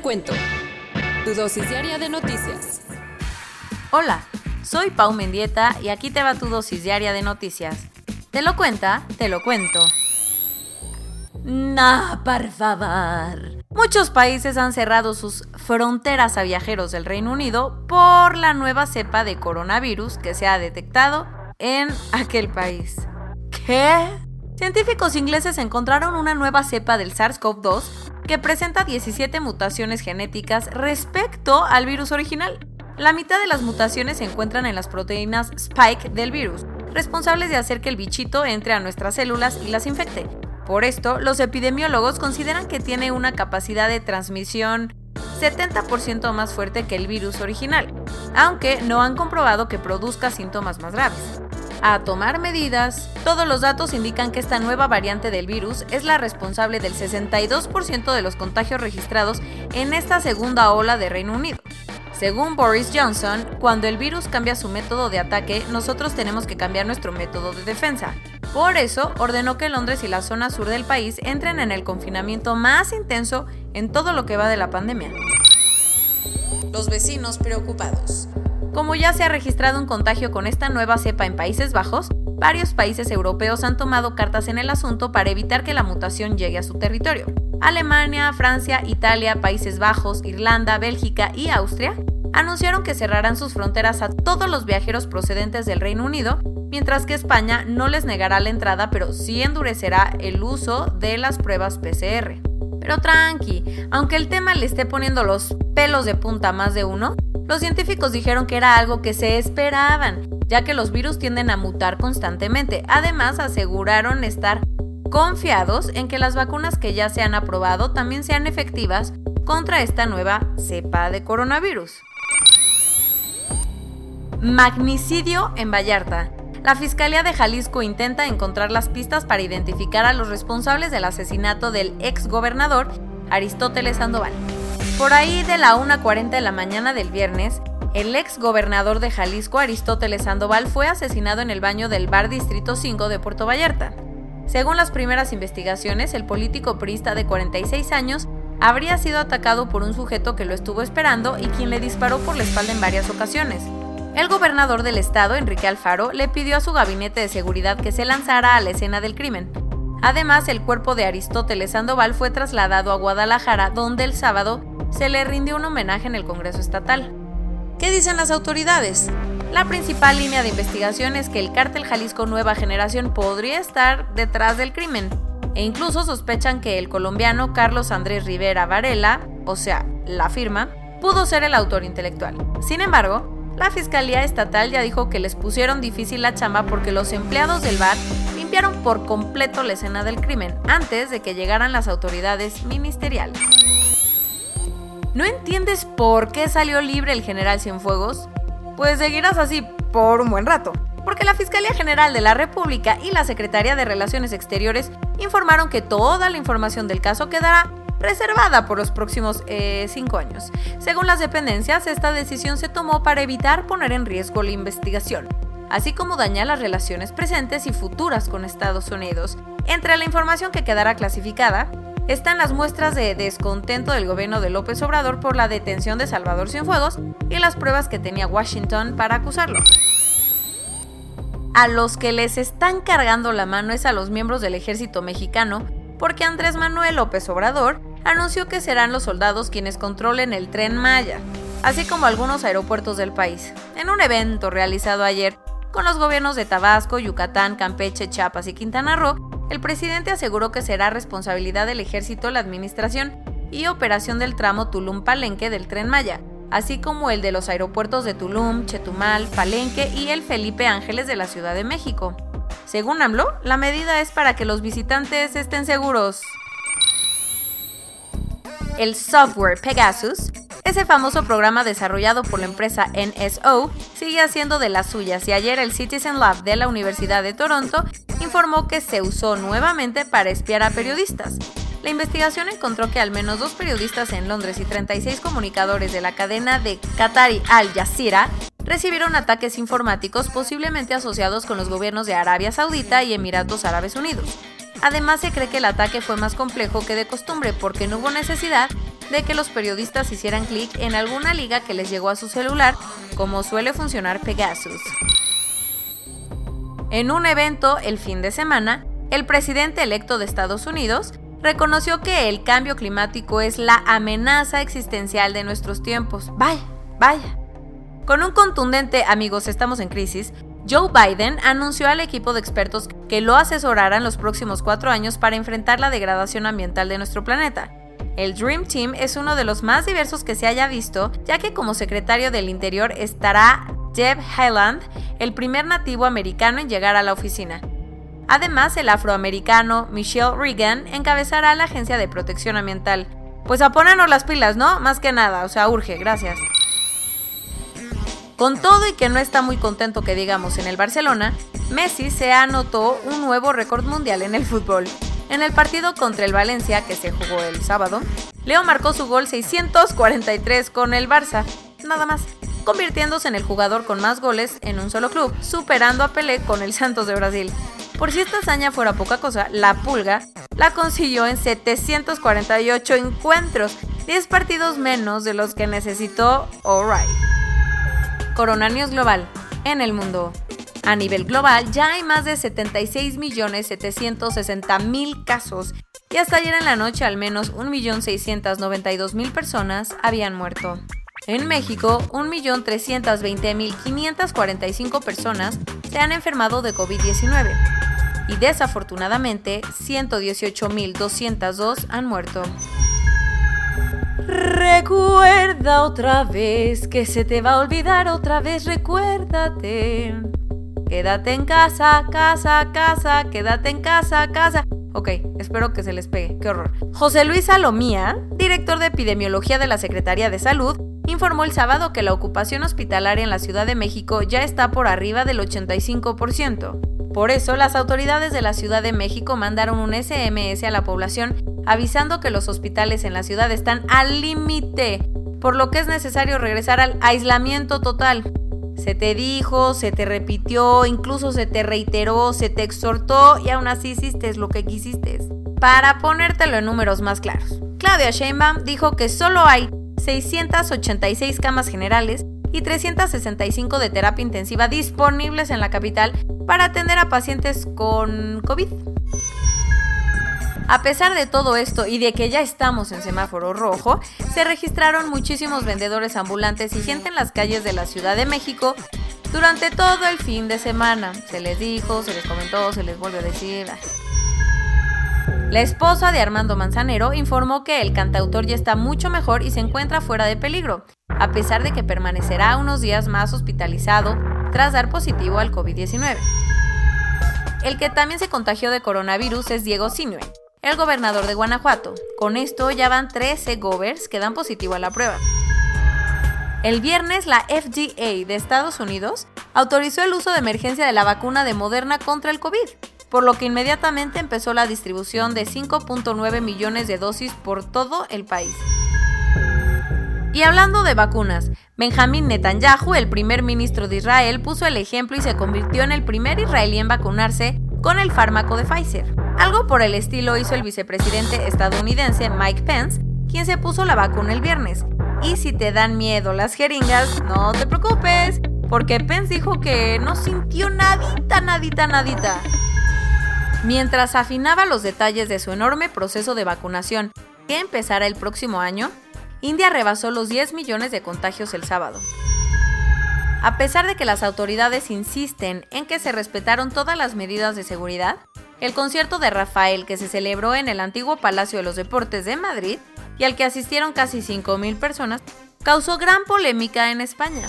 cuento. Tu dosis diaria de noticias. Hola, soy Pau Mendieta y aquí te va tu dosis diaria de noticias. ¿Te lo cuenta? Te lo cuento. No, por favor. Muchos países han cerrado sus fronteras a viajeros del Reino Unido por la nueva cepa de coronavirus que se ha detectado en aquel país. ¿Qué? Científicos ingleses encontraron una nueva cepa del SARS-CoV-2 que presenta 17 mutaciones genéticas respecto al virus original. La mitad de las mutaciones se encuentran en las proteínas spike del virus, responsables de hacer que el bichito entre a nuestras células y las infecte. Por esto, los epidemiólogos consideran que tiene una capacidad de transmisión 70% más fuerte que el virus original, aunque no han comprobado que produzca síntomas más graves a tomar medidas. Todos los datos indican que esta nueva variante del virus es la responsable del 62% de los contagios registrados en esta segunda ola de Reino Unido. Según Boris Johnson, cuando el virus cambia su método de ataque, nosotros tenemos que cambiar nuestro método de defensa. Por eso, ordenó que Londres y la zona sur del país entren en el confinamiento más intenso en todo lo que va de la pandemia. Los vecinos preocupados. Como ya se ha registrado un contagio con esta nueva cepa en Países Bajos, varios países europeos han tomado cartas en el asunto para evitar que la mutación llegue a su territorio. Alemania, Francia, Italia, Países Bajos, Irlanda, Bélgica y Austria anunciaron que cerrarán sus fronteras a todos los viajeros procedentes del Reino Unido, mientras que España no les negará la entrada, pero sí endurecerá el uso de las pruebas PCR. Pero tranqui, aunque el tema le esté poniendo los pelos de punta a más de uno, los científicos dijeron que era algo que se esperaban, ya que los virus tienden a mutar constantemente. Además, aseguraron estar confiados en que las vacunas que ya se han aprobado también sean efectivas contra esta nueva cepa de coronavirus. Magnicidio en Vallarta. La Fiscalía de Jalisco intenta encontrar las pistas para identificar a los responsables del asesinato del ex gobernador Aristóteles Sandoval. Por ahí de la 1.40 de la mañana del viernes, el ex gobernador de Jalisco, Aristóteles Sandoval, fue asesinado en el baño del bar Distrito 5 de Puerto Vallarta. Según las primeras investigaciones, el político priista de 46 años habría sido atacado por un sujeto que lo estuvo esperando y quien le disparó por la espalda en varias ocasiones. El gobernador del estado, Enrique Alfaro, le pidió a su gabinete de seguridad que se lanzara a la escena del crimen. Además, el cuerpo de Aristóteles Sandoval fue trasladado a Guadalajara, donde el sábado se le rindió un homenaje en el Congreso Estatal. ¿Qué dicen las autoridades? La principal línea de investigación es que el cártel Jalisco Nueva Generación podría estar detrás del crimen, e incluso sospechan que el colombiano Carlos Andrés Rivera Varela, o sea, la firma, pudo ser el autor intelectual. Sin embargo, la Fiscalía Estatal ya dijo que les pusieron difícil la chamba porque los empleados del bar limpiaron por completo la escena del crimen antes de que llegaran las autoridades ministeriales. ¿No entiendes por qué salió libre el general Cienfuegos? Pues seguirás así por un buen rato, porque la Fiscalía General de la República y la Secretaría de Relaciones Exteriores informaron que toda la información del caso quedará reservada por los próximos eh, cinco años. Según las dependencias, esta decisión se tomó para evitar poner en riesgo la investigación, así como dañar las relaciones presentes y futuras con Estados Unidos. Entre la información que quedará clasificada, están las muestras de descontento del gobierno de López Obrador por la detención de Salvador Cienfuegos y las pruebas que tenía Washington para acusarlo. A los que les están cargando la mano es a los miembros del ejército mexicano, porque Andrés Manuel López Obrador anunció que serán los soldados quienes controlen el tren Maya, así como algunos aeropuertos del país. En un evento realizado ayer con los gobiernos de Tabasco, Yucatán, Campeche, Chiapas y Quintana Roo, el presidente aseguró que será responsabilidad del ejército la administración y operación del tramo Tulum-Palenque del tren Maya, así como el de los aeropuertos de Tulum, Chetumal, Palenque y el Felipe Ángeles de la Ciudad de México. Según AMLO, la medida es para que los visitantes estén seguros. El software Pegasus, ese famoso programa desarrollado por la empresa NSO, sigue haciendo de las suyas y ayer el Citizen Lab de la Universidad de Toronto informó que se usó nuevamente para espiar a periodistas. La investigación encontró que al menos dos periodistas en Londres y 36 comunicadores de la cadena de Qatari Al Jazeera recibieron ataques informáticos posiblemente asociados con los gobiernos de Arabia Saudita y Emiratos Árabes Unidos. Además, se cree que el ataque fue más complejo que de costumbre porque no hubo necesidad de que los periodistas hicieran clic en alguna liga que les llegó a su celular, como suele funcionar Pegasus. En un evento el fin de semana, el presidente electo de Estados Unidos reconoció que el cambio climático es la amenaza existencial de nuestros tiempos. Vaya, vaya. Con un contundente amigos estamos en crisis, Joe Biden anunció al equipo de expertos que lo asesoraran los próximos cuatro años para enfrentar la degradación ambiental de nuestro planeta. El Dream Team es uno de los más diversos que se haya visto, ya que como secretario del Interior estará Jeb Highland, el primer nativo americano en llegar a la oficina. Además, el afroamericano Michelle Reagan encabezará la Agencia de Protección Ambiental. Pues a ponernos las pilas, ¿no? Más que nada, o sea, urge, gracias. Con todo y que no está muy contento que digamos en el Barcelona, Messi se anotó un nuevo récord mundial en el fútbol. En el partido contra el Valencia, que se jugó el sábado, Leo marcó su gol 643 con el Barça, nada más, convirtiéndose en el jugador con más goles en un solo club, superando a Pelé con el Santos de Brasil. Por si esta hazaña fuera poca cosa, la Pulga la consiguió en 748 encuentros, 10 partidos menos de los que necesitó O'Reilly. Corona Global en el mundo. A nivel global ya hay más de 76.760.000 casos y hasta ayer en la noche al menos 1.692.000 personas habían muerto. En México, 1.320.545 personas se han enfermado de COVID-19 y desafortunadamente 118.202 han muerto. Recuerda otra vez que se te va a olvidar otra vez, recuérdate. Quédate en casa, casa, casa, quédate en casa, casa. Ok, espero que se les pegue, qué horror. José Luis Salomía, director de epidemiología de la Secretaría de Salud, informó el sábado que la ocupación hospitalaria en la Ciudad de México ya está por arriba del 85%. Por eso, las autoridades de la Ciudad de México mandaron un SMS a la población avisando que los hospitales en la ciudad están al límite, por lo que es necesario regresar al aislamiento total. Se te dijo, se te repitió, incluso se te reiteró, se te exhortó y aún así hiciste lo que quisiste. Para ponértelo en números más claros, Claudia Sheinbaum dijo que solo hay 686 camas generales y 365 de terapia intensiva disponibles en la capital para atender a pacientes con COVID. A pesar de todo esto y de que ya estamos en semáforo rojo, se registraron muchísimos vendedores ambulantes y gente en las calles de la Ciudad de México durante todo el fin de semana. Se les dijo, se les comentó, se les volvió a decir. La esposa de Armando Manzanero informó que el cantautor ya está mucho mejor y se encuentra fuera de peligro, a pesar de que permanecerá unos días más hospitalizado tras dar positivo al COVID-19. El que también se contagió de coronavirus es Diego Sinue, el gobernador de Guanajuato. Con esto ya van 13 govers que dan positivo a la prueba. El viernes, la FDA de Estados Unidos autorizó el uso de emergencia de la vacuna de Moderna contra el COVID, por lo que inmediatamente empezó la distribución de 5.9 millones de dosis por todo el país. Y hablando de vacunas, Benjamin Netanyahu, el primer ministro de Israel, puso el ejemplo y se convirtió en el primer israelí en vacunarse con el fármaco de Pfizer. Algo por el estilo hizo el vicepresidente estadounidense Mike Pence, quien se puso la vacuna el viernes. Y si te dan miedo las jeringas, no te preocupes, porque Pence dijo que no sintió nadita, nadita, nadita. Mientras afinaba los detalles de su enorme proceso de vacunación, que empezará el próximo año, India rebasó los 10 millones de contagios el sábado. A pesar de que las autoridades insisten en que se respetaron todas las medidas de seguridad, el concierto de Rafael que se celebró en el antiguo Palacio de los Deportes de Madrid y al que asistieron casi 5.000 personas causó gran polémica en España.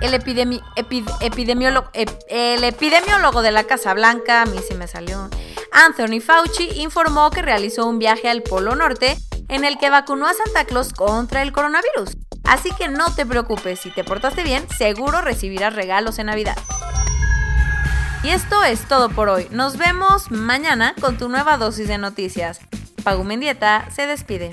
El, epidemiólogo, de la Casa Blanca, a mí sí me salió, Anthony Fauci, informó que realizó un viaje al Polo Norte en el que vacunó a Santa Claus contra el coronavirus. Así que no te preocupes, si te portaste bien, seguro recibirás regalos en Navidad. Y esto es todo por hoy. Nos vemos mañana con tu nueva dosis de noticias. Pagu Mendieta se despide.